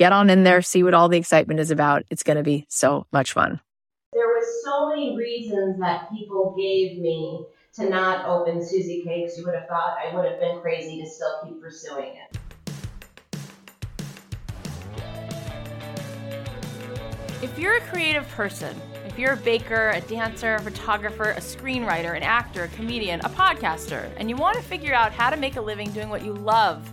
get on in there, see what all the excitement is about. It's going to be so much fun. There was so many reasons that people gave me to not open SusieCakes. You would have thought I would have been crazy to still keep pursuing it. If you're a creative person, if you're a baker, a dancer, a photographer, a screenwriter, an actor, a comedian, a podcaster, and you want to figure out how to make a living doing what you love,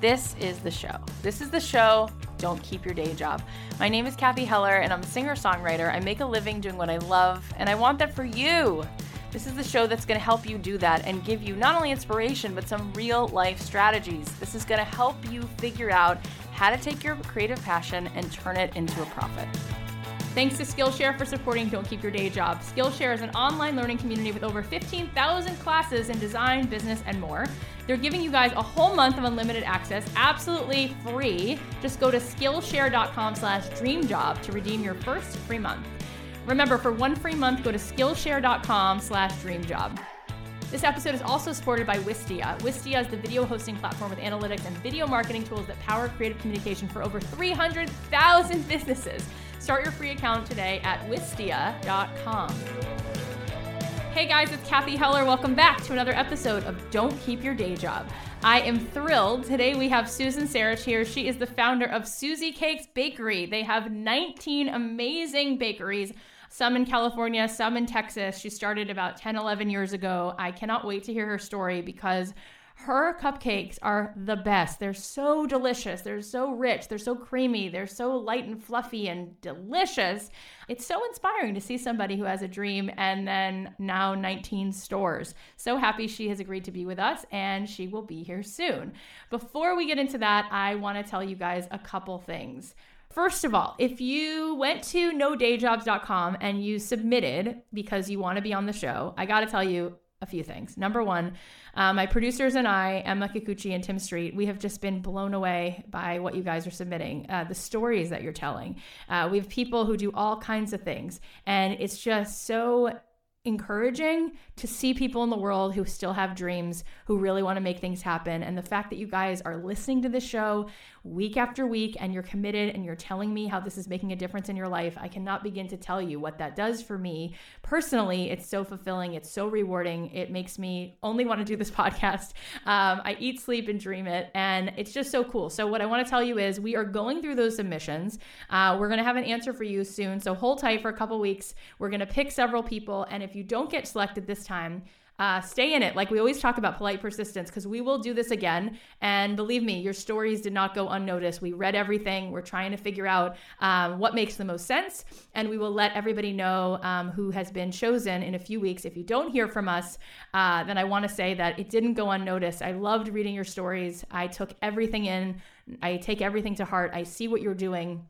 this is the show. This is the show don't keep your day job. My name is Cathy Heller, and I'm a singer songwriter. I make a living doing what I love, and I want that for you. This is the show that's going to help you do that and give you not only inspiration, but some real life strategies. This is going to help you figure out how to take your creative passion and turn it into a profit. Thanks to Skillshare for supporting Don't Keep Your Day Job. Skillshare is an online learning community with over 15,000 classes in design, business, and more. They're giving you guys a whole month of unlimited access, absolutely free. Just go to Skillshare.com slash dreamjob to redeem your first free month. Remember, for one free month, go to Skillshare.com slash dreamjob. This episode is also supported by Wistia. Wistia is the video hosting platform with analytics and video marketing tools that power creative communication for over 300,000 businesses. Start your free account today at wistia.com. Hey guys, it's Cathy Heller. Welcome back to another episode of Don't Keep Your Day Job. I am thrilled. Today we have Susan Sarich here. She is the founder of SusieCakes Bakery. They have 19 amazing bakeries, some in California, some in Texas. She started about 10, 11 years ago. I cannot wait to hear her story because her cupcakes are the best. They're so delicious. They're so rich. They're so creamy. They're so light and fluffy and delicious. It's so inspiring to see somebody who has a dream and then now 19 stores. So happy she has agreed to be with us and she will be here soon. Before we get into that, I want to tell you guys a couple things. First of all, if you went to nodayjobs.com and you submitted because you want to be on the show, I got to tell you, a few things. Number one, uh, my producers and I, Emma Kikuchi and Tim Street, we have just been blown away by what you guys are submitting, uh, the stories that you're telling. Uh, we have people who do all kinds of things, and it's just so encouraging to see people in the world who still have dreams, who really want to make things happen. And the fact that you guys are listening to the show week after week and you're committed and you're telling me how this is making a difference in your life, I cannot begin to tell you what that does for me. Personally, it's so fulfilling, it's so rewarding. It makes me only want to do this podcast. Um, I eat, sleep, and dream it. And it's just so cool. So, what I want to tell you is we are going through those submissions. Uh, we're going to have an answer for you soon. So, hold tight for a couple weeks. We're going to pick several people. And if you don't get selected this time, uh, stay in it. Like we always talk about polite persistence because we will do this again. And believe me, your stories did not go unnoticed. We read everything. We're trying to figure out um, what makes the most sense. And we will let everybody know um, who has been chosen in a few weeks. If you don't hear from us, uh, then I want to say that it didn't go unnoticed. I loved reading your stories. I took everything in, I take everything to heart. I see what you're doing.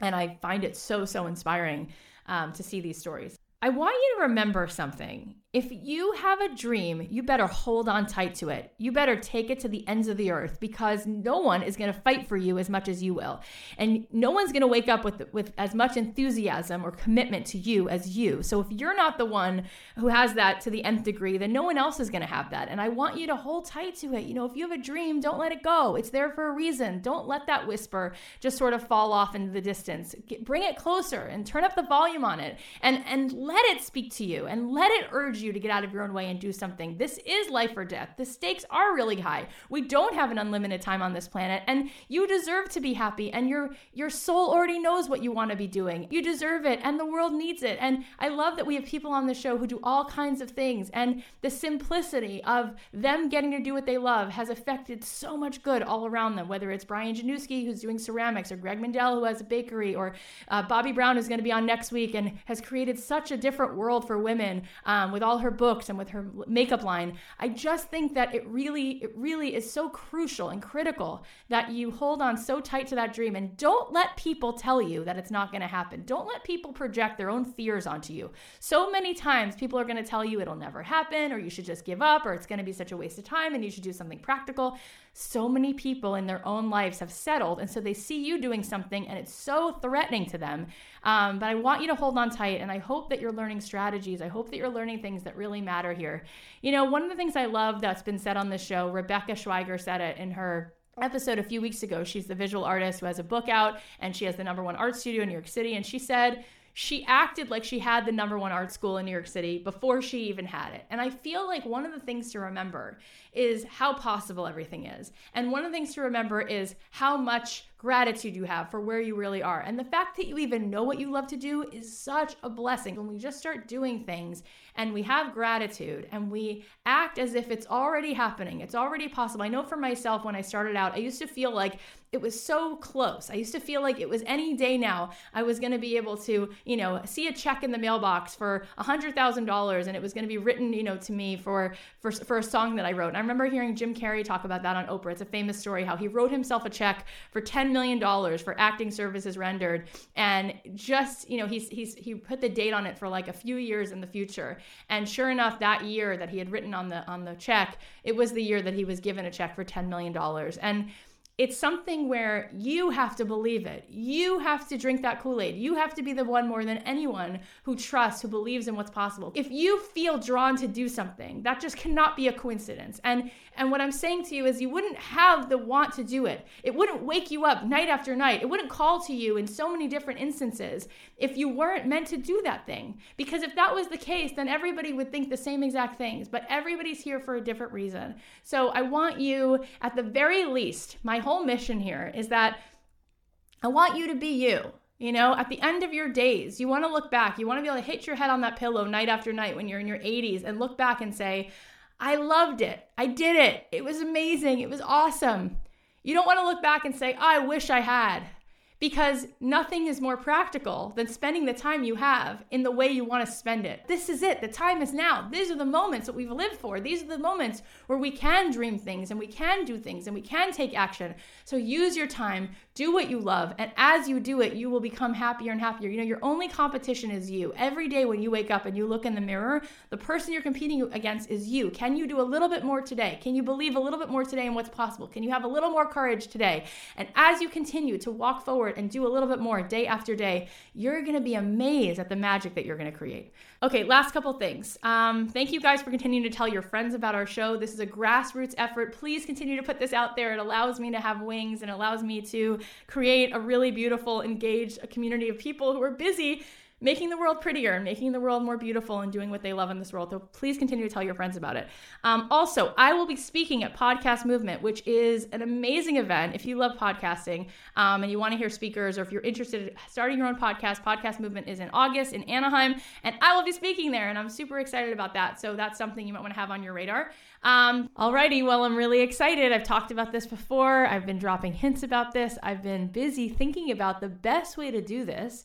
And I find it so, so inspiring um, to see these stories. I want you to remember something. If you have a dream, you better hold on tight to it. You better take it to the ends of the earth because no one is going to fight for you as much as you will. And no one's going to wake up with with as much enthusiasm or commitment to you as you. So if you're not the one who has that to the nth degree, then no one else is going to have that. And I want you to hold tight to it. You know, if you have a dream, don't let it go. It's there for a reason. Don't let that whisper just sort of fall off into the distance. Get, bring it closer and turn up the volume on it and and let it speak to you and let it urge you to get out of your own way and do something. This is life or death. The stakes are really high. We don't have an unlimited time on this planet and you deserve to be happy and your your soul already knows what you want to be doing. You deserve it and the world needs it. And I love that we have people on the show who do all kinds of things and the simplicity of them getting to do what they love has affected so much good all around them, whether it's Brian Januski who's doing ceramics or Greg Mindell who has a bakery or uh, Bobbi Brown who's going to be on next week and has created such a different world for women um, with all her books and with her makeup line. I just think that it really, it really is so crucial and critical that you hold on so tight to that dream and don't let people tell you that it's not going to happen. Don't let people project their own fears onto you. So many times people are going to tell you it'll never happen or you should just give up or it's going to be such a waste of time and you should do something practical so many people in their own lives have settled. And so they see you doing something and it's so threatening to them. Um, but I want you to hold on tight. And I hope that you're learning strategies. I hope that you're learning things that really matter here. You know, one of the things I love that's been said on this show, Rebecca Schweiger said it in her episode a few weeks ago. She's the visual artist who has a book out and she has the number one art studio in New York City. And she said, she acted like she had the number one art school in New York City before she even had it. And I feel like one of the things to remember is how possible everything is. And one of the things to remember is how much gratitude you have for where you really are. And the fact that you even know what you love to do is such a blessing. When we just start doing things and we have gratitude and we act as if it's already happening, it's already possible. I know for myself, when I started out, I used to feel like it was so close. I used to feel like it was any day now I was going to be able to, you know, see a check in the mailbox for a hundred thousand dollars, and it was going to be written, you know, to me for for for a song that I wrote. And I remember hearing Jim Carrey talk about that on Oprah. It's a famous story how he wrote himself a check for ten million dollars for acting services rendered, and just you know he's he's he put the date on it for like a few years in the future. And sure enough, that year that he had written on the on the check, it was the year that he was given a check for ten million dollars. And it's something where you have to believe it. You have to drink that Kool Aid. You have to be the one more than anyone who trusts, who believes in what's possible. If you feel drawn to do something, that just cannot be a coincidence. And and what I'm saying to you is you wouldn't have the want to do it. It wouldn't wake you up night after night. It wouldn't call to you in so many different instances if you weren't meant to do that thing. Because if that was the case, then everybody would think the same exact things. But everybody's here for a different reason. So I want you, at the very least, my whole mission here is that I want you to be you. You know, at the end of your days, you want to look back. You want to be able to hit your head on that pillow night after night when you're in your 80s and look back and say, I loved it. I did it. It was amazing. It was awesome. You don't want to look back and say, oh, I wish I had because nothing is more practical than spending the time you have in the way you want to spend it. This is it. The time is now. These are the moments that we've lived for. These are the moments where we can dream things and we can do things and we can take action. So use your time, do what you love, and as you do it, you will become happier and happier. You know, your only competition is you. Every day when you wake up and you look in the mirror, the person you're competing against is you. Can you do a little bit more today? Can you believe a little bit more today in what's possible? Can you have a little more courage today? And as you continue to walk forward and do a little bit more day after day, you're going to be amazed at the magic that you're going to create. Okay, last couple things. Um, thank you guys for continuing to tell your friends about our show. This is a grassroots effort. Please continue to put this out there. It allows me to have wings and allows me to create a really beautiful, engaged community of people who are busy making the world prettier and making the world more beautiful and doing what they love in this world. So please continue to tell your friends about it. Um, also, I will be speaking at Podcast Movement, which is an amazing event. If you love podcasting um, and you want to hear speakers, or if you're interested in starting your own podcast, Podcast Movement is in August in Anaheim, and I will be speaking there, and I'm super excited about that. So that's something you might want to have on your radar. Um, alrighty, well, I'm really excited. I've talked about this before. I've been dropping hints about this. I've been busy thinking about the best way to do this.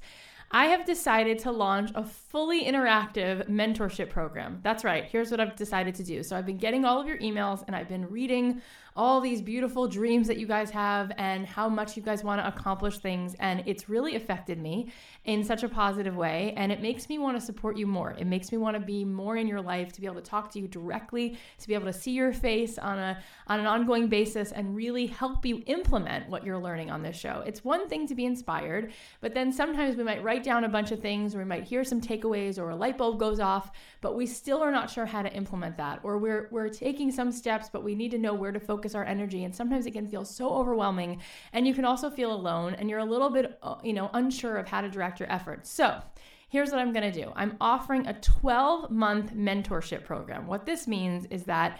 I have decided to launch a fully interactive mentorship program. That's right. Here's what I've decided to do. So I've been getting all of your emails and I've been reading all these beautiful dreams that you guys have and how much you guys want to accomplish things. And it's really affected me in such a positive way. And it makes me want to support you more. It makes me want to be more in your life, to be able to talk to you directly, to be able to see your face on a on an ongoing basis and really help you implement what you're learning on this show. It's one thing to be inspired, but then sometimes we might write down a bunch of things or we might hear some takeaways or a light bulb goes off, but we still are not sure how to implement that. Or we're we're taking some steps, but we need to know where to focus focus our energy and sometimes it can feel so overwhelming and you can also feel alone and you're a little bit uh, you know unsure of how to direct your efforts so here's what I'm going to do I'm offering a 12 month mentorship program. What this means is that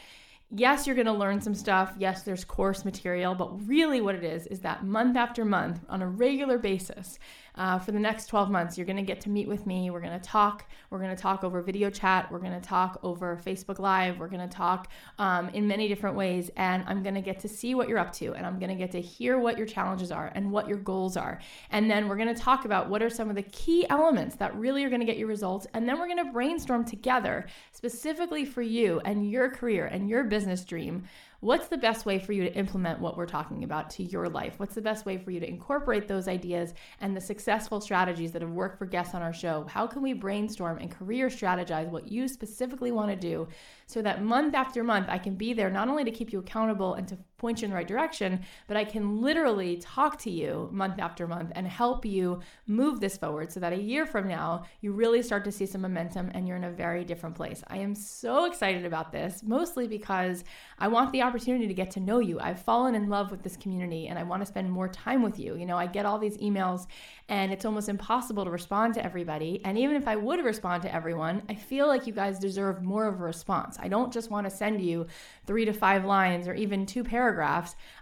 yes, you're going to learn some stuff. Yes, there's course material, but really what it is is that month after month on a regular basis, uh, for the next 12 months, you're going to get to meet with me. We're going to talk. We're going to talk over video chat. We're going to talk over Facebook Live. We're going to talk um, in many different ways. And I'm going to get to see what you're up to. And I'm going to get to hear what your challenges are and what your goals are. And then we're going to talk about what are some of the key elements that really are going to get you results. And then we're going to brainstorm together specifically for you and your career and your business dream what's the best way for you to implement what we're talking about to your life? What's the best way for you to incorporate those ideas and the successful strategies that have worked for guests on our show? How can we brainstorm and career strategize what you specifically want to do so that month after month I can be there not only to keep you accountable and to point you in the right direction, but I can literally talk to you month after month and help you move this forward so that a year from now, you really start to see some momentum and you're in a very different place. I am so excited about this, mostly because I want the opportunity to get to know you. I've fallen in love with this community and I want to spend more time with you. You know, I get all these emails and it's almost impossible to respond to everybody. And even if I would respond to everyone, I feel like you guys deserve more of a response. I don't just want to send you three to five lines or even two paragraphs.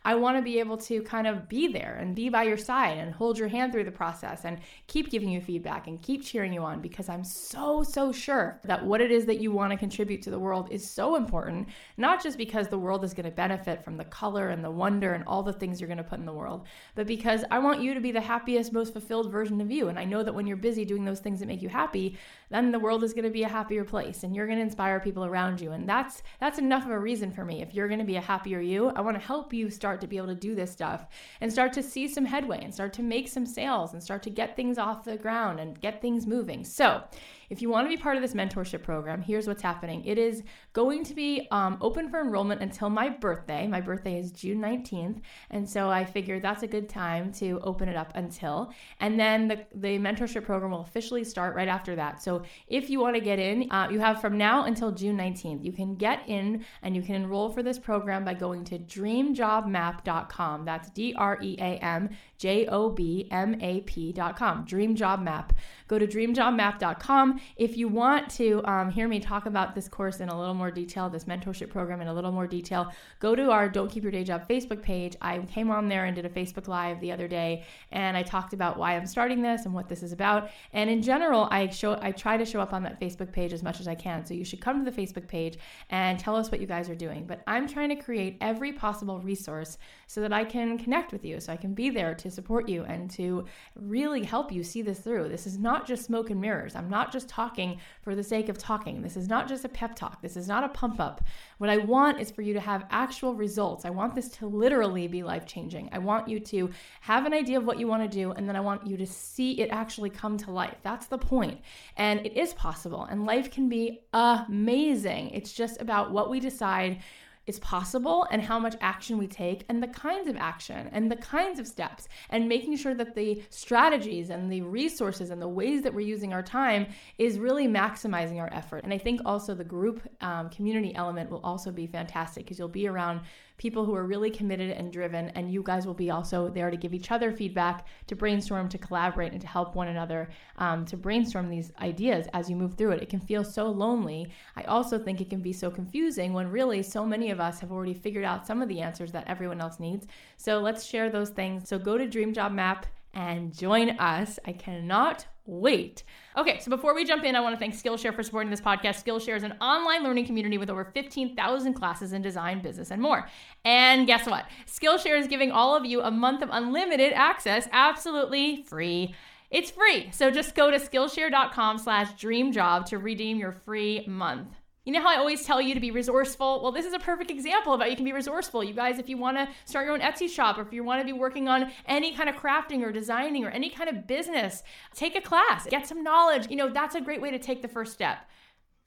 I want to be able to kind of be there and be by your side and hold your hand through the process and keep giving you feedback and keep cheering you on because I'm so, so sure that what it is that you want to contribute to the world is so important, not just because the world is going to benefit from the color and the wonder and all the things you're going to put in the world, but because I want you to be the happiest, most fulfilled version of you. And I know that when you're busy doing those things that make you happy, then the world is going to be a happier place and you're going to inspire people around you. And that's that's enough of a reason for me. If you're going to be a happier you, I want to help you start to be able to do this stuff and start to see some headway and start to make some sales and start to get things off the ground and get things moving. So, if you want to be part of this mentorship program, here's what's happening. It is going to be um, open for enrollment until my birthday. My birthday is June 19th. And so I figured that's a good time to open it up until. And then the, the mentorship program will officially start right after that. So if you want to get in, uh, you have from now until June 19th. You can get in and you can enroll for this program by going to dreamjobmap.com. That's D R E A M J O B M A P.com. Dream Job Map. Go to dreamjobmap.com. If you want to um, hear me talk about this course in a little more detail, this mentorship program in a little more detail, go to our Don't Keep Your Day Job Facebook page. I came on there and did a Facebook Live the other day, and I talked about why I'm starting this and what this is about. And in general, I show I try to show up on that Facebook page as much as I can. So you should come to the Facebook page and tell us what you guys are doing. But I'm trying to create every possible resource so that I can connect with you, so I can be there to support you and to really help you see this through. This is not just smoke and mirrors. I'm not just talking for the sake of talking. This is not just a pep talk. This is not a pump up. What I want is for you to have actual results. I want this to literally be life changing. I want you to have an idea of what you want to do, and then I want you to see it actually come to life. That's the point. And it is possible, and life can be amazing. It's just about what we decide is possible and how much action we take and the kinds of action and the kinds of steps and making sure that the strategies and the resources and the ways that we're using our time is really maximizing our effort. And I think also the group um, community element will also be fantastic because you'll be around people who are really committed and driven, and you guys will be also there to give each other feedback, to brainstorm, to collaborate, and to help one another um, to brainstorm these ideas as you move through it. It can feel so lonely. I also think it can be so confusing when really so many of us have already figured out some of the answers that everyone else needs. So let's share those things. So go to Dream Job Map and join us. I cannot wait. Okay, so before we jump in, I want to thank Skillshare for supporting this podcast. Skillshare is an online learning community with over 15,000 classes in design, business, and more. And guess what? Skillshare is giving all of you a month of unlimited access absolutely free. It's free. So just go to Skillshare.com slash dreamjob to redeem your free month. You know how I always tell you to be resourceful? Well, this is a perfect example of how you can be resourceful. You guys, if you want to start your own Etsy shop or if you want to be working on any kind of crafting or designing or any kind of business, take a class, get some knowledge. You know, that's a great way to take the first step.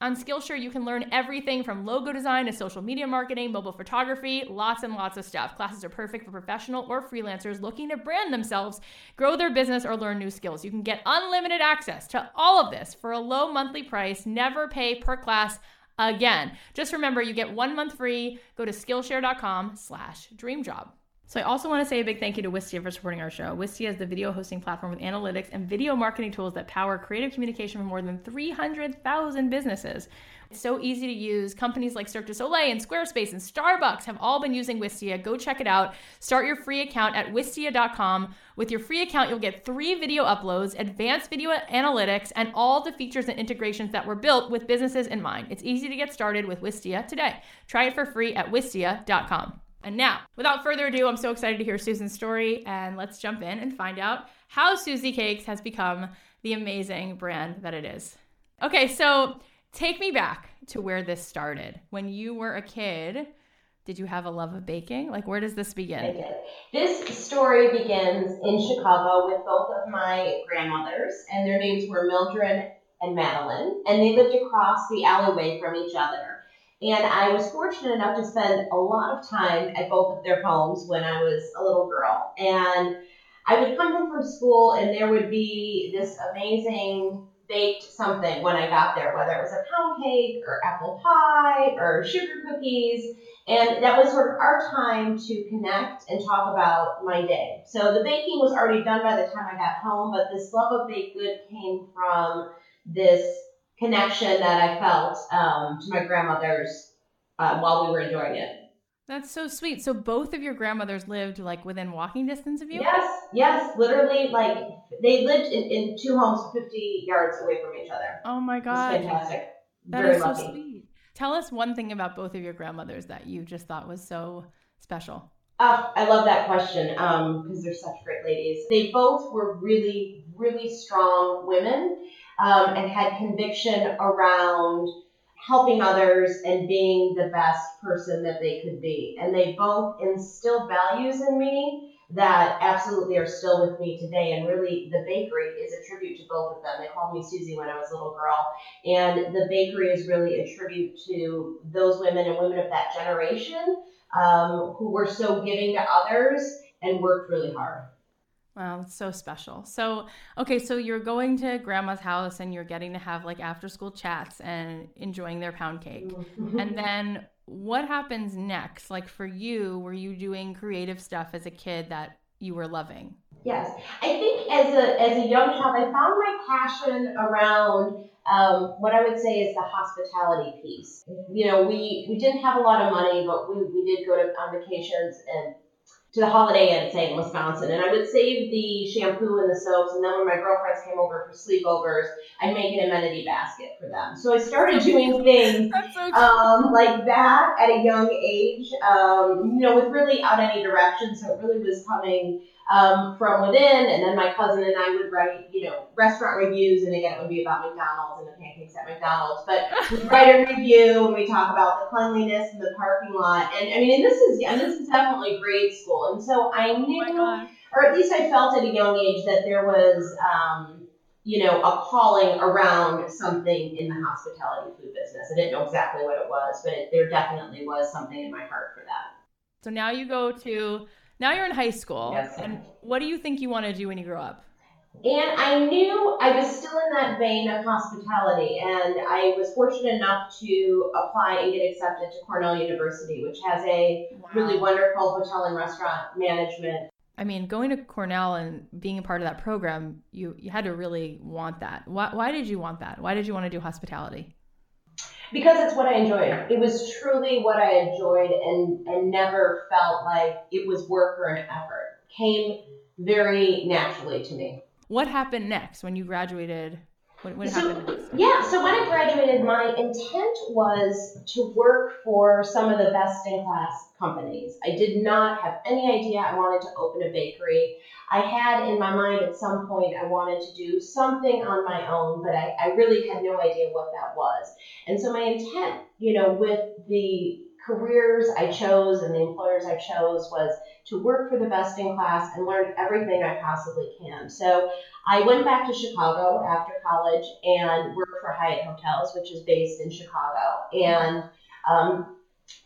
On Skillshare, you can learn everything from logo design to social media marketing, mobile photography, lots and lots of stuff. Classes are perfect for professional or freelancers looking to brand themselves, grow their business, or learn new skills. You can get unlimited access to all of this for a low monthly price, never pay per class again. Just remember, you get one month free. Go to Skillshare.com slash dreamjob. So I also want to say a big thank you to Wistia for supporting our show. Wistia is the video hosting platform with analytics and video marketing tools that power creative communication for more than 300,000 businesses. It's so easy to use. Companies like Cirque du Soleil and Squarespace and Starbucks have all been using Wistia. Go check it out. Start your free account at wistia.com. With your free account, you'll get three video uploads, advanced video analytics, and all the features and integrations that were built with businesses in mind. It's easy to get started with Wistia today. Try it for free at wistia.com. And now, without further ado, I'm so excited to hear Susan's story, and let's jump in and find out how SusieCakes has become the amazing brand that it is. Okay, so take me back to where this started. When you were a kid, did you have a love of baking? Like, where does this begin? This story begins in Chicago with both of my grandmothers, and their names were Mildred and Madeline, and they lived across the alleyway from each other. And I was fortunate enough to spend a lot of time at both of their homes when I was a little girl. And I would come home from school, and there would be this amazing baked something when I got there, whether it was a pound cake or apple pie or sugar cookies. And that was sort of our time to connect and talk about my day. So the baking was already done by the time I got home, but this love of baked good came from this connection that I felt um, to my grandmother's uh, while we were enjoying it. That's so sweet. So both of your grandmothers lived like within walking distance of you? Yes, yes, literally like they lived in, in two homes 50 yards away from each other. Oh my god. It's fantastic. That Very is lucky. so sweet. Tell us one thing about both of your grandmothers that you just thought was so special. Oh, I love that question because they're such great ladies. They both were really, really strong women um, and had conviction around helping others and being the best person that they could be. And they both instilled values in me that absolutely are still with me today. And really, the bakery is a tribute to both of them. They called me Susie when I was a little girl. And the bakery is really a tribute to those women and women of that generation um, who were so giving to others and worked really hard. Wow, that's so special. So, okay, so you're going to grandma's house and you're getting to have like after school chats and enjoying their pound cake. and then what happens next? Like for you, were you doing creative stuff as a kid that you were loving? Yes, I think as a as a young child, I found my passion around um, what I would say is the hospitality piece. You know, we we didn't have a lot of money, but we, we did go to on vacations and to the Holiday Inn, say in Wisconsin, and I would save the shampoo and the soaps, and then when my girlfriends came over for sleepovers, I'd make an amenity basket for them. So I started doing things so um, like that at a young age, um, you know, with really out any direction. So it really was coming um, from within. And then my cousin and I would write, you know, restaurant reviews, and again, it would be about McDonald's and the pancakes at McDonald's. But we write a review and we talk about the cleanliness and the parking lot. And I mean, and this is and this is definitely grade school. And so I Oh knew god. or at least I felt at a young age that there was um, you know, a calling around something in the hospitality food business. I didn't know exactly what it was, but it, there definitely was something in my heart for that. So now you go to now you're in high school. Yes. And what do you think you want to do when you grow up? And I knew I was still in that vein of hospitality, and I was fortunate enough to apply and get accepted to Cornell University, which has a Wow. really wonderful hotel and restaurant management. I mean, going to Cornell and being a part of that program, you you had to really want that. Why why did you want that? Why did you want to do hospitality? Because it's what I enjoyed. It was truly what I enjoyed and, and never felt like it was work or an effort. Came very naturally to me. What happened next when you graduated? What, what So-? Yeah, so when I graduated, my intent was to work for some of the best in class companies. I did not have any idea I wanted to open a bakery. I had in my mind at some point I wanted to do something on my own, but I, I really had no idea what that was. And so my intent, you know, with the careers I chose and the employers I chose was to work for the best in class and learn everything I possibly can. So I went back to Chicago after college and worked for Hyatt Hotels, which is based in Chicago, and um,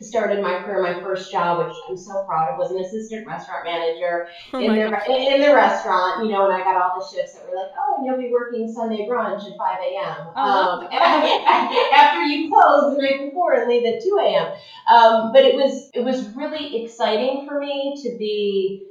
started my career. My first job, which I'm so proud of, was an assistant restaurant manager Oh in my the God. in the restaurant. You know, and I got all the shifts that were like, oh, and you'll be working Sunday brunch at 5 a.m. Oh, Um, after you close the night before and leave at 2 a.m. Um, but it was it was really exciting for me to be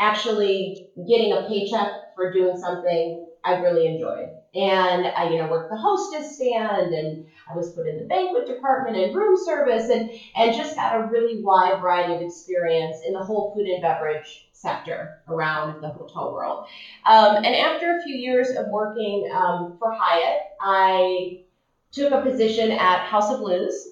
actually getting a paycheck for doing something I really enjoyed. And I, you know, worked the hostess stand and I was put in the banquet department and room service and, and just got a really wide variety of experience in the whole food and beverage sector around the hotel world. Um, and after a few years of working um, for Hyatt, I took a position at House of Blues.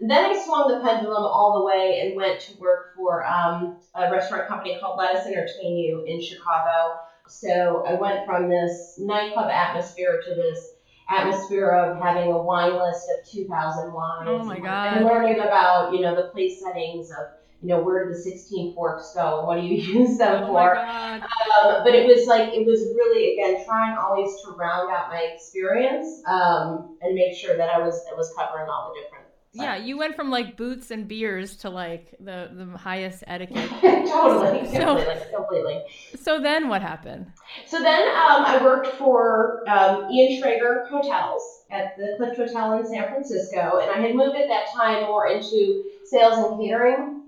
Then I swung the pendulum all the way and went to work for um, a restaurant company called Lettuce Entertain You in Chicago. So I went from this nightclub atmosphere to this atmosphere of having a wine list of 2,000 wines. Oh my God. And learning about, you know, the place settings of, you know, where do the 16 forks go and what do you use them Oh my for. God. Um, but it was like, it was really, again, trying always to round out my experience um, and make sure that I was, I was covering all the different. Yeah, you went from like boots and beers to like the the highest etiquette. totally, So- completely, completely. So then what happened? So then um, I worked for um, Ian Schrager Hotels at the Clift Hotel in San Francisco, and I had moved at that time more into sales and catering.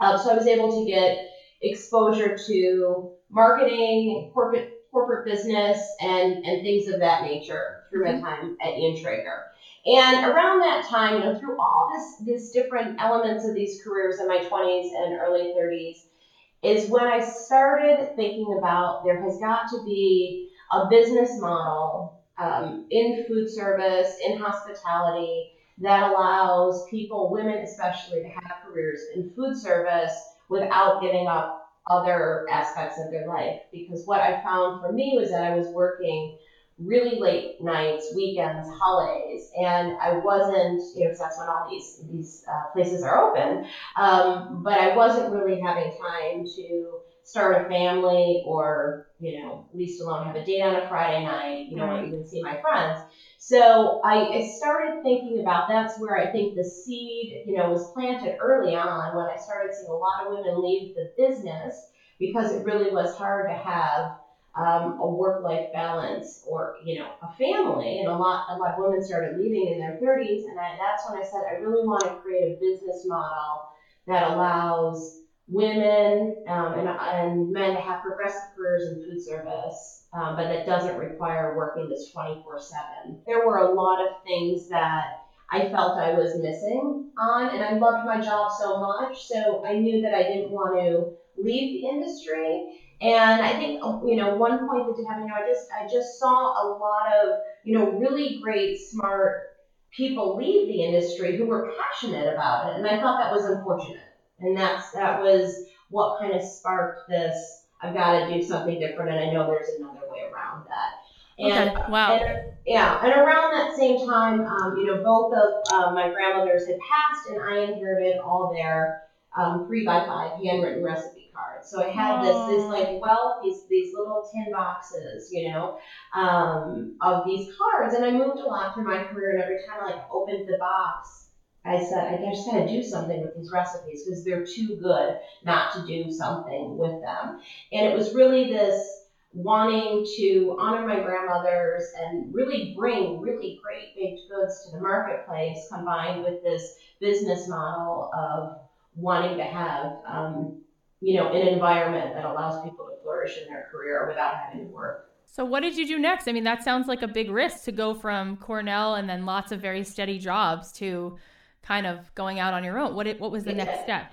Um, so I was able to get exposure to marketing, corporate corporate business, and and things of that nature through my time at Ian Schrager. And around that time, you know, through all this these different elements of these careers in my 20s and early 30s, is when I started thinking about there has got to be a business model um, in food service, in hospitality, that allows people, women especially, to have careers in food service without giving up other aspects of their life. Because what I found for me was that I was working really late nights, weekends, holidays, and I wasn't, you know, 'cause that's when all these these uh, places are open. Um, but I wasn't really having time to start a family or, you know, least alone have a date on a Friday night, you know, or Right. even see my friends. So I, I started thinking about that's where I think the seed, you know, was planted early on when I started seeing a lot of women leave the business because it really was hard to have um, a work-life balance or you know a family. And a lot a lot of women started leaving in their 30s and I, that's when I said I really want to create a business model that allows women um, and, and men to have progressive careers in food service um, but that doesn't require working this 24-7 there were a lot of things that I felt I was missing on and I loved my job so much. So I knew that I didn't want to leave the industry and I think you know one point that did happen, you know, I just I just saw a lot of you know really great, smart people leave the industry who were passionate about it, and I thought that was unfortunate. And that's that was what kind of sparked this. I've got to do something different, and I know there's another way around that. And okay. Wow. and, yeah, and around that same time, um, you know, both of uh, my grandmothers had passed, and I inherited all their um, three by five handwritten recipe So I had this this like well these these little tin boxes, you know, um, of these cards, and I moved a lot through my career, and every time I like opened the box, I said I just gotta do something with these recipes because they're too good not to do something with them, and it was really this wanting to honor my grandmothers and really bring really great baked goods to the marketplace combined with this business model of wanting to have um, you know an environment that allows people to flourish in their career without having to work so what did you do next i mean that sounds like a big risk to go from cornell and then lots of very steady jobs to kind of going out on your own what, it, what was the next step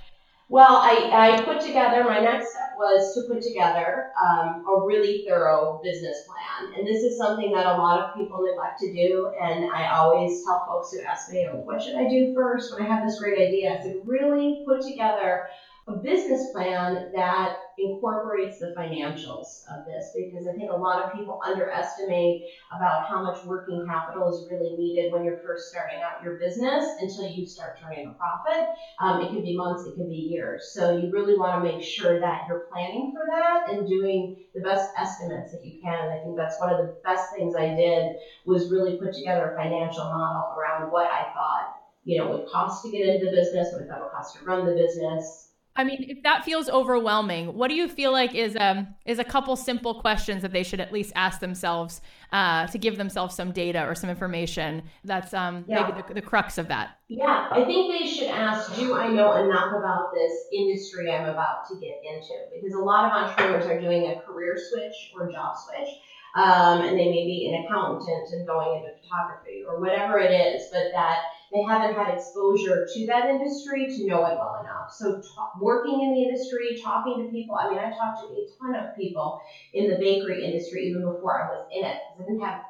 well, I, I put together, my next step was to put together um, a really thorough business plan. And this is something that a lot of people neglect to do. And I always tell folks who ask me, oh, what should I do first when I have this great idea? I said, really put together a business plan that incorporates the financials of this because I think a lot of people underestimate about how much working capital is really needed when you're first starting out your business until you start turning a profit. Um, it could be months, it could be years. So you really want to make sure that you're planning for that and doing the best estimates that you can. And I think that's one of the best things I did was really put together a financial model around what I thought you know would cost to get into the business, what I thought would cost to run the business I mean, if that feels overwhelming, what do you feel like is um is a couple simple questions that they should at least ask themselves uh, to give themselves some data or some information that's um yeah. maybe the, the crux of that? Yeah, I think they should ask, do I know enough about this industry I'm about to get into? Because a lot of entrepreneurs are doing a career switch or job switch. Um, and they may be an accountant and going into photography or whatever it is, but that they haven't had exposure to that industry to know it well enough. So, working in the industry, talking to people. I mean, I talked to a ton of people in the bakery industry even before I was in it because I didn't have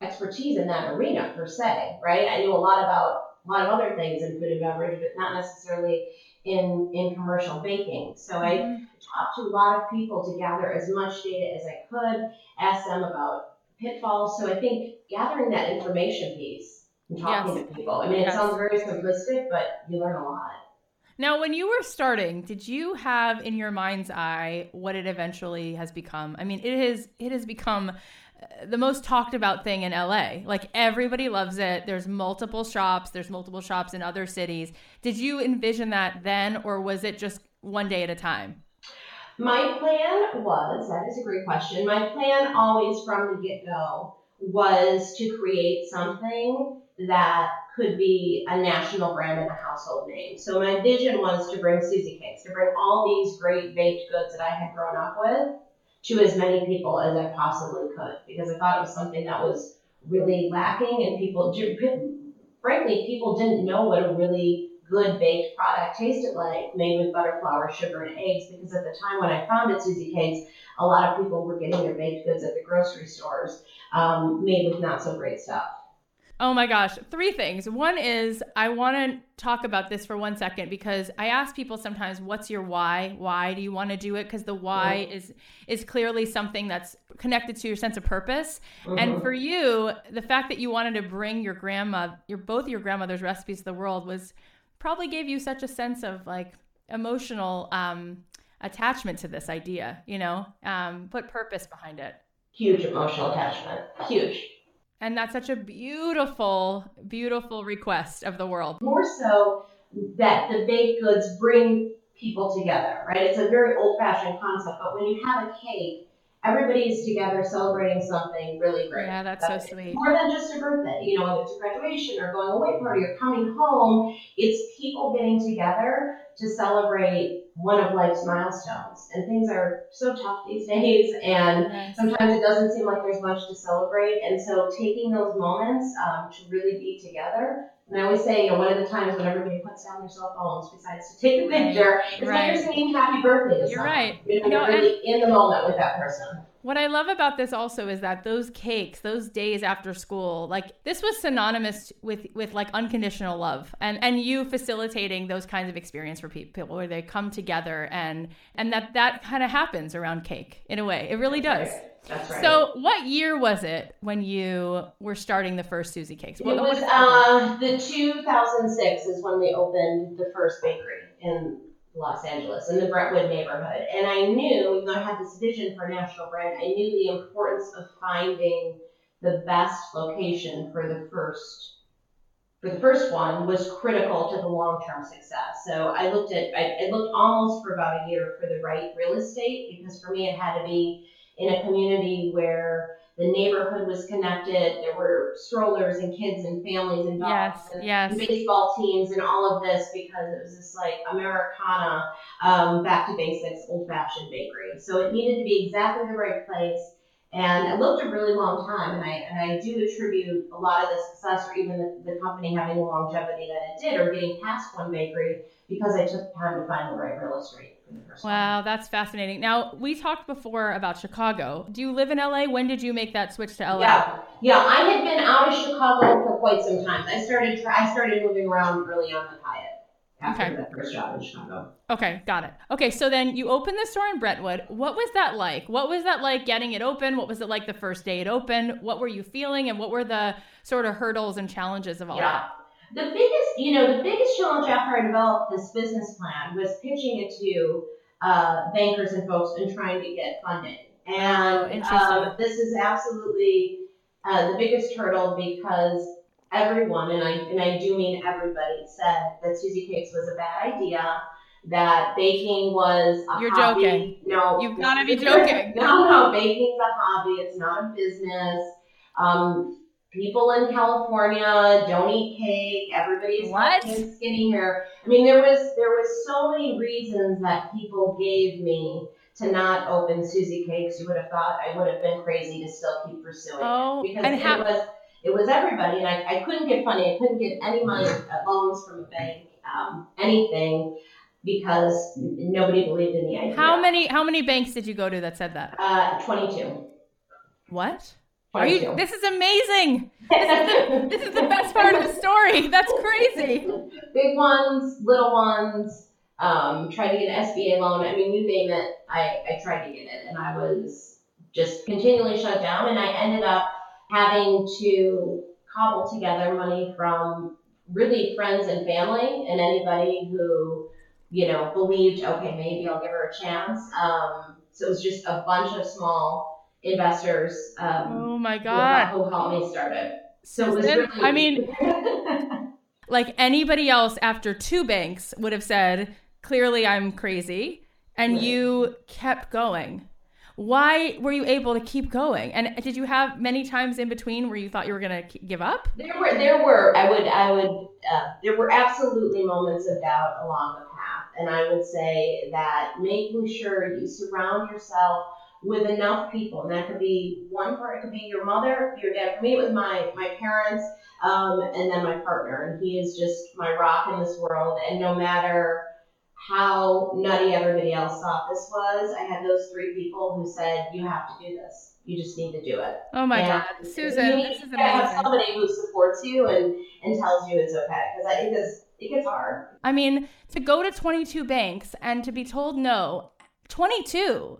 expertise in that arena per se, right? I knew a lot about a lot of other things in food and beverage, but not necessarily in in commercial baking. So I mm-hmm. talked to a lot of people to gather as much data as I could, ask them about pitfalls. So I think gathering that information piece talking yes. to people. I mean, it sounds very simplistic, but you learn a lot. Now, when you were starting, did you have in your mind's eye what it eventually has become? I mean, it has it has become uh, the most talked about thing in LA. Like everybody loves it. There's multiple shops, there's multiple shops in other cities. Did you envision that then or was it just one day at a time? My plan was, that is a great question. My plan always from the get-go was to create something that could be a national brand and a household name. So my vision was to bring SusieCakes, to bring all these great baked goods that I had grown up with to as many people as I possibly could because I thought it was something that was really lacking and people, frankly, people didn't know what a really good baked product tasted like made with butter, flour, sugar, and eggs because at the time when I founded SusieCakes, a lot of people were getting their baked goods at the grocery stores um, made with not so great stuff. Oh my gosh, three things. One is I want to talk about this for one second because I ask people sometimes, "What's your why? Why do you want to do it?" Because the why yeah. is is clearly something that's connected to your sense of purpose. And uh-huh. for you, the fact that you wanted to bring your grandma, your both your grandmother's recipes to the world was probably gave you such a sense of like emotional um, attachment to this idea. You know, um, put purpose behind it. Huge emotional attachment. Huge. And that's such a beautiful, beautiful request of the world. More so that the baked goods bring people together, right? It's a very old fashioned concept, but when you have a cake, everybody's together celebrating something really great. Yeah, that's, that's so sweet. More than just a birthday, you know, whether it's a graduation or going away party or coming home, it's people getting together to celebrate one of life's milestones. And things are so tough these days, and sometimes it doesn't seem like there's much to celebrate. And so taking those moments um, to really be together and I always say, you know, one of the times when everybody puts down their cell phones, besides to take a picture, is right. when you're singing happy birthday to You're someone. right. You know, you are really in the moment with that person. What I love about this also is that those cakes, those days after school, like this was synonymous with with like unconditional love, and and you facilitating those kinds of experience for people where they come together and and that that kind of happens around cake in a way. It really does. That's right. So, what year was it when you were starting the first SusieCakes? It was uh, the 2006 is when we opened the first bakery in Los Angeles in the Brentwood neighborhood. And I knew, even though I had this vision for a national brand, I knew the importance of finding the best location for the first for the first one was critical to the long-term success. So I looked at I, I looked almost for about a year for the right real estate because for me it had to be in a community where the neighborhood was connected. There were strollers and kids and families and dogs Yes, and, yes. baseball teams and all of this because it was this like Americana, um, back to basics, old fashioned bakery. So it needed to be exactly the right place. And I looked a really long time, and I and I do attribute a lot of the success, or even the, the company having the longevity that it did, or getting past one bakery, because I took time to find the right real estate for the first one. Wow, that's fascinating. Now, we talked before about Chicago. Do you live in LA? When did you make that switch to LA? Yeah, yeah. I had been out of Chicago for quite some time. I started I started moving around early on with Hyatt after Okay. that first job in Chicago. Okay, got it. Okay, so then you opened the store in Brentwood. What was that like? What was that like getting it open? What was it like the first day it opened? What were you feeling? And what were the sort of hurdles and challenges of all Yeah. The biggest, you know, the biggest challenge after I developed this business plan was pitching it to uh, bankers and folks and trying to get funding. Oh, And interesting. um, this is absolutely uh, the biggest hurdle because everyone, and I and I do mean everybody, said that SusieCakes was a bad idea. That baking was a You're hobby. joking. No, You've gotta be joking. No, no, baking's a hobby. It's not a business. Um, people in California don't eat cake. Everybody's What? skinny here. I mean, there was there was so many reasons that people gave me to not open SusieCakes. You would have thought I would have been crazy to still keep pursuing Oh, it because and it was it was everybody, and I, I couldn't get funding. I couldn't get any money, uh, loans from a bank, um, anything, because nobody believed in the idea. How many how many banks did you go to that said that? Uh, twenty-two. What? Are you 22. This is amazing. This is the, this is the best part of the story. That's crazy. Big ones, little ones. Um, tried to get an SBA loan. I mean, you name it, I, I tried to get it, and I was just continually shut down. And I ended up having to cobble together money from really friends and family, and anybody who you know believed, okay, maybe I'll give her a chance. Um, so it was just a bunch of small investors um, Oh my god. who helped me start it. So it was really, I mean, like anybody else after two banks would have said, clearly I'm crazy. And Right. you kept going. Why were you able to keep going? And did you have many times in between where you thought you were going to give up? There were, there were, I would, I would, uh, there were absolutely moments of doubt along the path, and I would say that making sure you surround yourself with enough people, and that could be one part, it could be your mother, your dad. For me, it was my my parents, um, and then my partner, and he is just my rock in this world. And no matter how nutty everybody else thought this was, I had those three people who said, "You have to do this. You just need to do it." Oh my Yeah. God. Susan, you this is need to have amazing. somebody who supports you and, and tells you it's okay because I think this it gets hard. I mean, to go to 22 banks and to be told no, 22,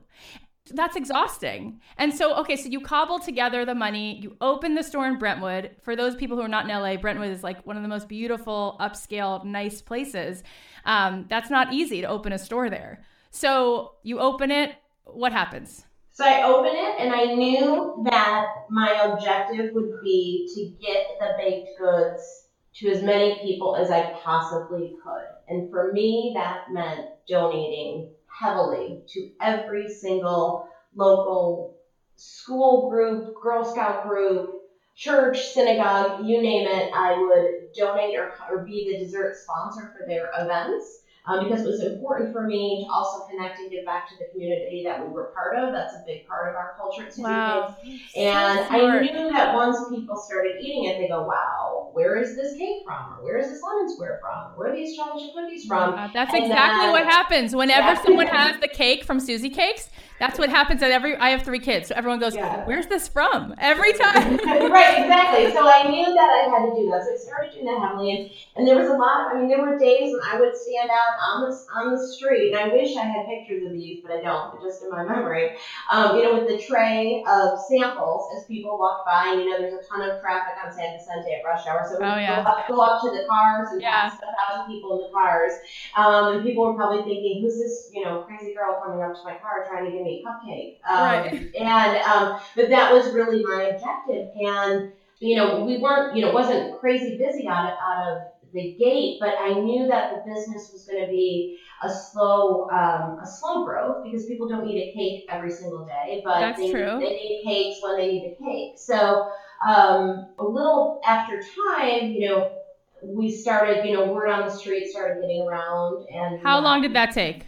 that's exhausting. And so, okay, so you cobble together the money, you open the store in Brentwood. For those people who are not in LA, Brentwood is like one of the most beautiful, upscale, nice places. Um, that's not easy to open a store there. So you open it, what happens? So I opened it and I knew that my objective would be to get the baked goods to as many people as I possibly could. And for me, that meant donating heavily to every single local school group, Girl Scout group, church, synagogue, you name it. I would donate or, or be the dessert sponsor for their events. Um, because it was important for me to also connect and give back to the community that we were part of. That's a big part of our culture at SusieCakes. And So I knew that once people started eating it, they go, wow, where is this cake from? Or where is this lemon square from? Where are these chocolate chip cookies from? Uh, that's And exactly then- what happens. Whenever Yeah. someone has the cake from SusieCakes, that's what happens at every. I have three kids, so everyone goes, Yeah. "Where's this from?" Every time. right, exactly. So I knew that I had to do that. So I started doing that heavily, and, there was a lot. I mean, there were days when I would stand out on the on the street, and I wish I had pictures of these, but I don't. But just in my memory, um, you know, with the tray of samples as people walked by, and you know, there's a ton of traffic on San Vicente at rush hour. So we Oh, yeah. go, up, go up to the cars and Yeah. pass out to people in the cars. Um, and people were probably thinking, who's this, you know, crazy girl coming up to my car trying to give me a cupcake? Um, Right. And, um, but that was really my objective. And, you know, we weren't, you know, it wasn't crazy busy out of, out of the gate, but I knew that the business was going to be a slow, um, a slow growth because people don't eat a cake every single day, but That's they, true. they need cakes when they need a cake. So, um, a little after time, you know, we started, you know, word on the street started getting around, and How long did that take?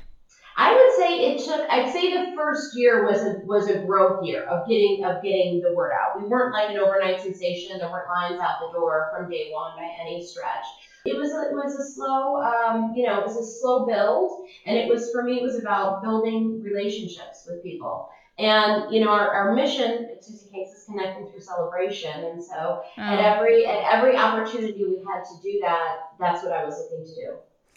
I would say it took. I'd say the first year was a was a growth year of getting of getting the word out. We weren't like an overnight sensation. There weren't lines out the door from day one by any stretch. It was a, it was a slow, um, you know, it was a slow build, and it was for me. It was about building relationships with people. And you know, our, our mission Susie Cakes is connecting through celebration, and so at Oh. every at every opportunity we had to do that, that's what I was looking to do.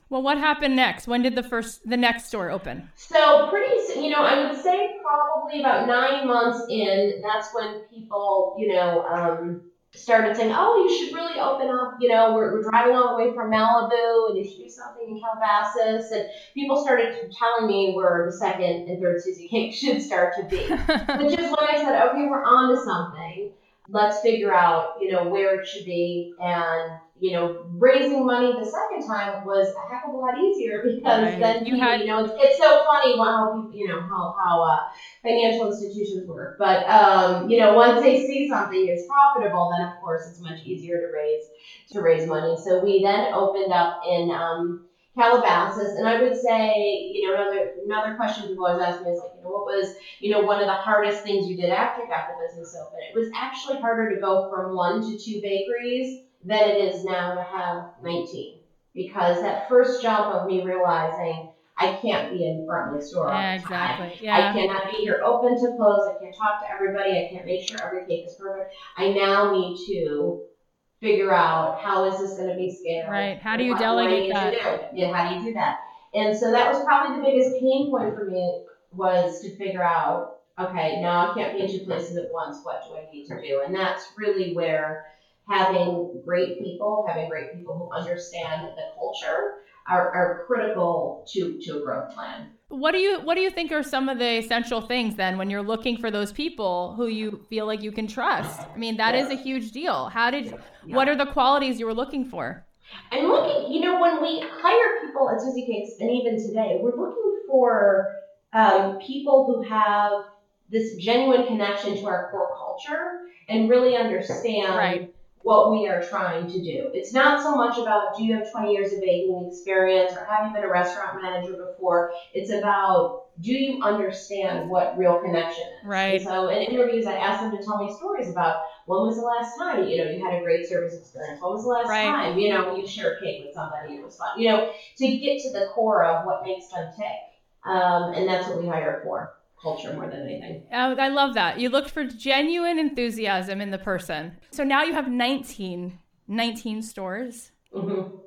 Well, what happened next? When did the first, the next store open? So pretty, you know, I would say probably about nine months in, that's when people, you know, um, started saying, oh, you should really open up. You know, we're, we're driving all the way from Malibu, and you should do something in Calabasas. And people started telling me where the second and third SusieCake should start to be. Which is when I said, okay, we're on to something. Let's figure out, you know, where it should be. And, you know, raising money the second time was a heck of a lot easier because Right. then You had- you know, it's, it's so funny how people, you know, how, how uh, financial institutions work. But, um, you know, once they see something is profitable, then of course it's much easier to raise, to raise money. So we then opened up in, um, Calabasas, and I would say, you know, another another question people always ask me is like, you know, what was you know, one of the hardest things you did after you got the business open. It was actually harder to go from one to two bakeries than it is now to have 19. Because that first jump of me realizing I can't be in front of the store all yeah, the time. exactly. I Yeah. cannot be here open to close. I can't talk to everybody. I can't make sure every cake is perfect. I now need to figure out how is this going to be scaled. Right. How do you delegate that? do? Yeah, how do you do that? And so that was probably the biggest pain point for me was to figure out, okay, now I can't be in two places at once. What do I need to do? And that's really where having great people, having great people who understand the culture are, are critical to, to a growth plan. What do you What do you think are some of the essential things then when you're looking for those people who you feel like you can trust? I mean, that is a huge deal. How did? What are the qualities you were looking for? I'm looking, you know, when we hire people at SusieCakes, and even today, we're looking for um, people who have this genuine connection to our core culture and really understand Right. What we are trying to do. It's not so much about do you have 20 years of baking experience or have you been a restaurant manager before. It's about do you understand what real connection is. Right. And so in interviews, I ask them to tell me stories about when was the last time you know you had a great service experience. When was the last Right. time you know you shared cake with somebody and it was fun. You know to get to the core of what makes them tick. Um, and that's what we hire for culture more than anything. Oh, I love that. You looked for genuine enthusiasm in the person. So now you have 19, 19 stores. Mm-hmm.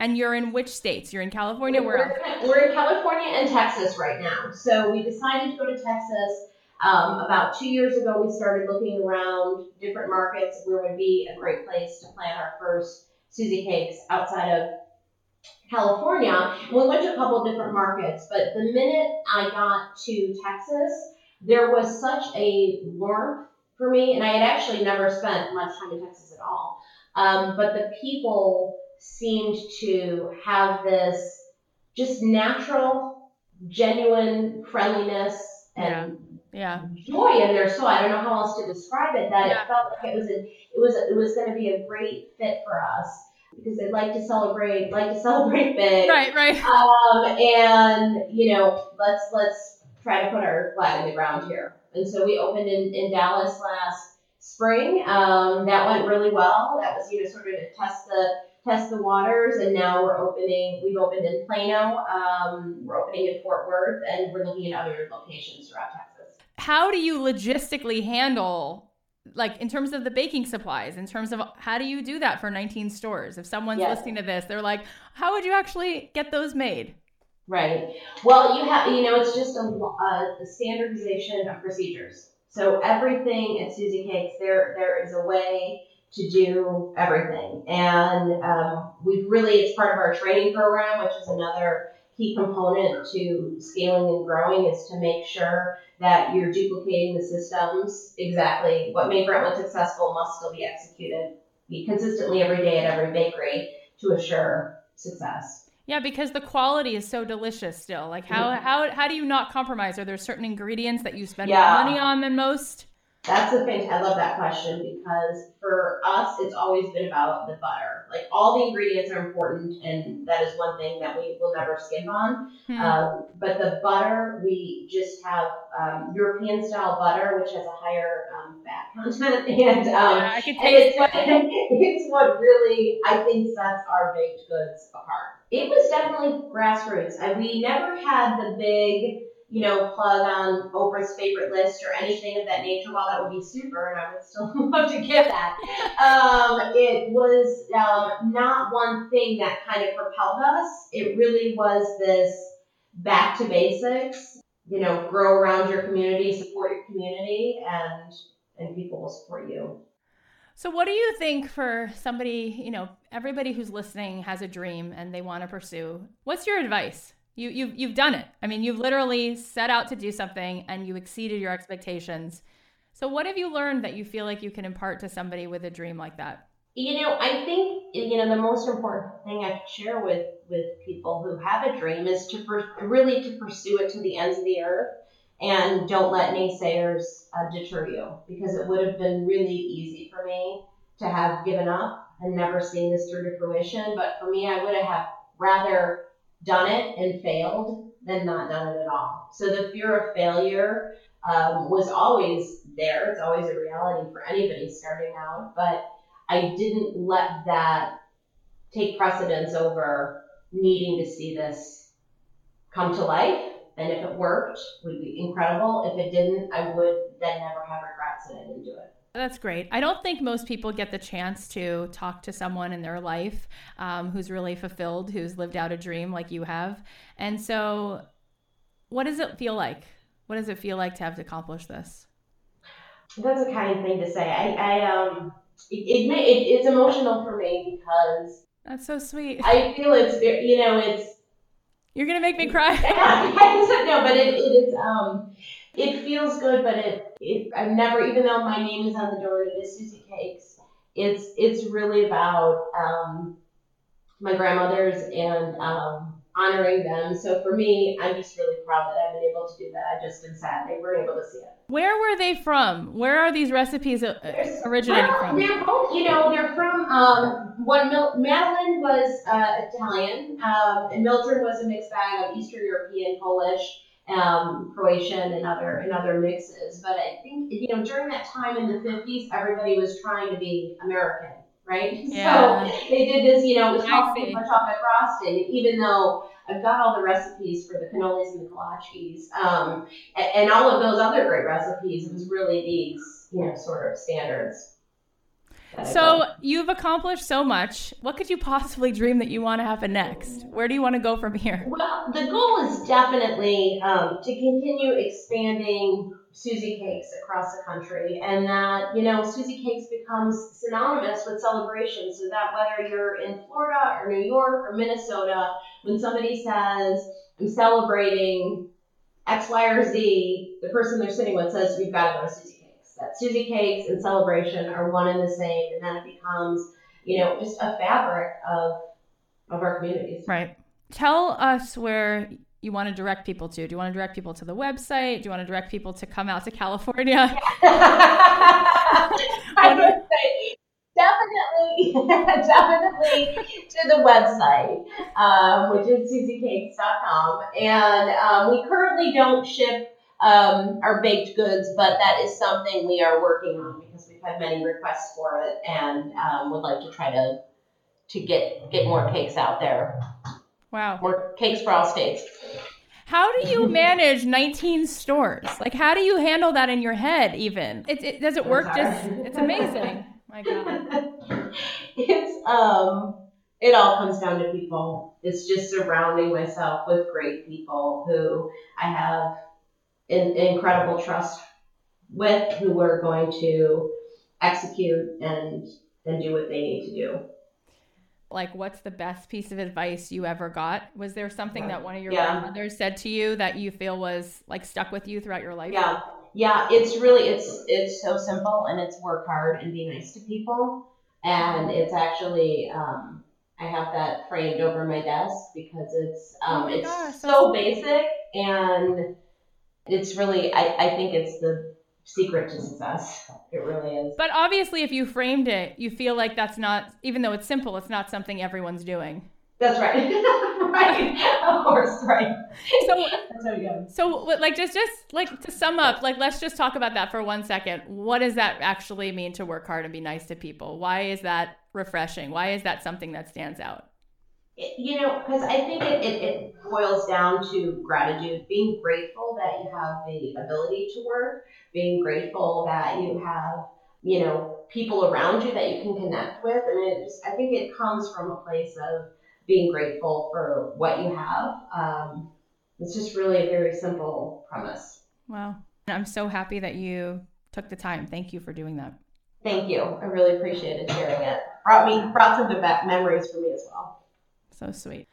And you're in which states? You're in California. Where? We're, we're in California and Texas right now. So we decided to go to Texas. Um, about two years ago, we started looking around different markets where would be a great place to plant our first SusieCakes outside of California. And we went to a couple of different markets, but the minute I got to Texas, there was such a warmth for me, and I had actually never spent much time in Texas at all. Um, but the people seemed to have this just natural, genuine friendliness and Yeah. joy in their soul. I don't know how else to describe it. That Yeah. it felt like it was a, it was it was going to be a great fit for us because they like to celebrate, like to celebrate big. Right, right. Um, and you know, let's let's try to put our flag in the ground here. And so we opened in, in Dallas last spring. Um, that went really well. That was you know sort of to test the test the waters, and now we're opening. We've opened in Plano. Um, we're opening in Fort Worth, and we're looking at other locations throughout Texas. How do you logistically handle, like in terms of the baking supplies, in terms of how do you do that for 19 stores? If someone's Yes. listening to this, they're like, how would you actually get those made? Right. Well, you have, you know, it's just a, a, standardization of procedures. So everything at SusieCakes, there there is a way to do everything. And um, we've really, it's part of our training program, which is another key component to scaling and growing, is to make sure that you're duplicating the systems. Exactly what made Brentwood successful must still be executed consistently every day at every bakery to assure success. Yeah, because the quality is so delicious still. Like how mm-hmm. how how do you not compromise? Are there certain ingredients that you spend yeah. more money on than most? That's a thing. I love that question because for us, it's always been about the butter. Like all the ingredients are important, and that is one thing that we will never skimp on. Hmm. Um, but the butter, we just have um, European style butter, which has a higher um, fat content, and, um, yeah, I can taste and it's, what, it's what really I think sets our baked goods apart. It was definitely grassroots. I, we never had the big you know, plug on Oprah's favorite list or anything of that nature, while that would be super, and I would still love to give that, um, it was um, not one thing that kind of propelled us. It really was this back to basics, you know, grow around your community, support your community, and and people will support you. So, what do you think for somebody, you know, everybody who's listening has a dream and they want to pursue? What's your advice? You you've you've done it. I mean, you've literally set out to do something and you exceeded your expectations. So what have you learned that you feel like you can impart to somebody with a dream like that? You know, I think you know the most important thing I could share with with people who have a dream is to per- really to pursue it to the ends of the earth and don't let naysayers uh, deter you because it would have been really easy for me to have given up and never seen this through to fruition. But for me, I would have rather done it and failed than not done it at all. So the fear of failure um, was always there. It's always a reality for anybody starting out, but I didn't let that take precedence over needing to see this come to life. And if it worked, would be incredible. If it didn't, I would then never have regrets that I didn't do it. That's great. I don't think most people get the chance to talk to someone in their life um, who's really fulfilled, who's lived out a dream like you have. And so, what does it feel like? What does it feel like to have accomplished this? That's a kind thing to say. I, I um, it, it, it, it's emotional for me because that's so sweet. I feel it's very, you know it's. You're gonna make me cry. no, but it, it is um it feels good, but it, it I've never, even though my name is on the door, it is SusieCakes. It's it's really about um, my grandmothers and um, honoring them. So for me, I'm just really proud that I've been able to do that. I just been sad they weren't able to see it. Where were they from? Where are these recipes uh, originating well, from? They're both, you know, they're from um, one. Madeline was uh, Italian, um, and Mildred was a mixed bag of Eastern European, Polish um, Croatian and other and other mixes. But I think you know during that time in the 50s, everybody was trying to be American, right? Yeah. So they did this, you know, it was chocolate, chocolate frosting. Even though I've got all the recipes for the cannolis and the kolaches, um, and, and all of those other great recipes, it was really these, you know, sort of standards. So you've accomplished so much. What could you possibly dream that you want to happen next? Where do you want to go from here? Well, the goal is definitely um, to continue expanding SusieCakes across the country, and that you know SusieCakes becomes synonymous with celebration. So that whether you're in Florida or New York or Minnesota, when somebody says I'm celebrating X, Y, or Z, the person they're sitting with says we've got to go to Susie that SusieCakes and celebration are one and the same, and then it becomes, you know, just a fabric of of our communities. Right. Tell us where you want to direct people to. Do you want to direct people to the website? Do you want to direct people to come out to California? I would say definitely, definitely to the website, um, which is susiecakes.com. And um, we currently don't ship um, our baked goods, but that is something we are working on because we've had many requests for it and um, would like to try to to get get more cakes out there. Wow, more cakes for all states. How do you manage 19 stores? Like, how do you handle that in your head? Even it, it does it work? Just it's amazing. My God, it's um it all comes down to people. It's just surrounding myself with great people who I have in, incredible trust with who we're going to execute and then do what they need to do. Like, what's the best piece of advice you ever got? Was there something that one of your Yeah. grandmothers said to you that you feel was like stuck with you throughout your life? Yeah, yeah. It's really it's it's so simple, and it's work hard and be nice to people. And it's actually um, I have that framed over my desk because it's um, Oh it's gosh, so that's- basic, and it's really I, I think it's the secret to success. It really is. But obviously, if you framed it, you feel like that's not, even though it's simple, it's not something everyone's doing. That's right. right. Of course. Right. So, That's how it goes. so like, just, just like to sum up, like, let's just talk about that for one second. What does that actually mean to work hard and be nice to people? Why is that refreshing? Why is that something that stands out? It- you know, because I think it, it, it boils down to gratitude, being grateful that you have the ability to work, being grateful that you have, you know, people around you that you can connect with. Mean, it just, I think it comes from a place of being grateful for what you have. Um, it's just really a very simple premise. Wow. I'm so happy that you took the time. Thank you for doing that. Thank you. I really appreciated sharing it. Brought me brought some memories for me as well. So sweet.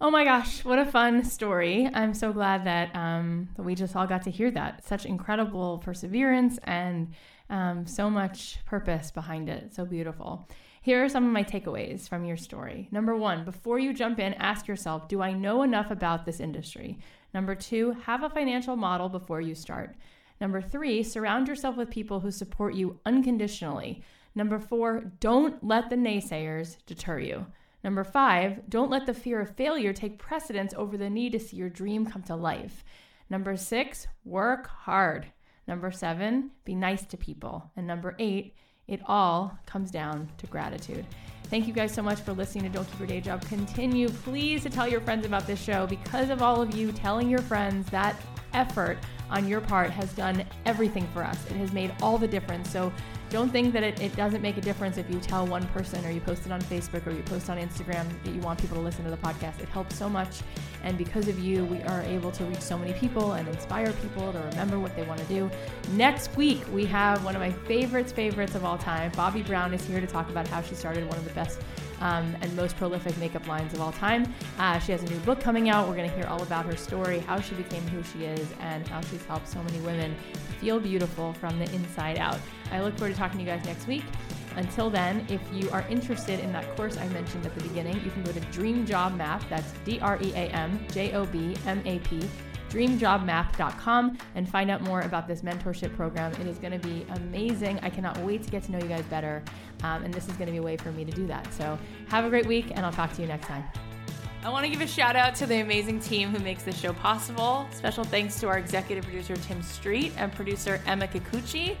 Oh my gosh, what a fun story. I'm so glad that, um, that we just all got to hear that. Such incredible perseverance and um, so much purpose behind it. So beautiful. Here are some of my takeaways from your story. Number one, before you jump in, ask yourself Do I know enough about this industry? Number two, have a financial model before you start. Number three, surround yourself with people who support you unconditionally. Number four, don't let the naysayers deter you. Number five, don't let the fear of failure take precedence over the need to see your dream come to life. Number six, work hard. Number seven, be nice to people. And number eight, it all comes down to gratitude. Thank you guys so much for listening to Don't Keep Your Day Job. Continue, please, to tell your friends about this show because of all of you telling your friends that effort on your part has done everything for us. It has made all the difference. So don't think that it, it doesn't make a difference if you tell one person or you post it on Facebook or you post on Instagram that you want people to listen to the podcast. It helps so much. And because of you, we are able to reach so many people and inspire people to remember what they want to do. Next week, we have one of my favorites, favorites of all time. Bobbi Brown is here to talk about how she started one of the best um, and most prolific makeup lines of all time. Uh, she has a new book coming out. We're going to hear all about her story, how she became who she is, and how she's helped so many women feel beautiful from the inside out. I look forward to talking to you guys next week. Until then, if you are interested in that course I mentioned at the beginning, you can go to Dream Job Map. That's D R E A M J O B M A P dreamjobmap.com and find out more about this mentorship program. It is going to be amazing. I cannot wait to get to know you guys better. Um, and this is going to be a way for me to do that. So have a great week, and I'll talk to you next time. I want to give a shout out to the amazing team who makes this show possible. Special thanks to our executive producer, Tim Street, and producer, Emma Kikuchi.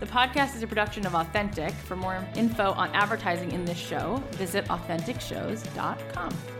The podcast is a production of Authentic. For more info on advertising in this show, visit AuthenticShows.com.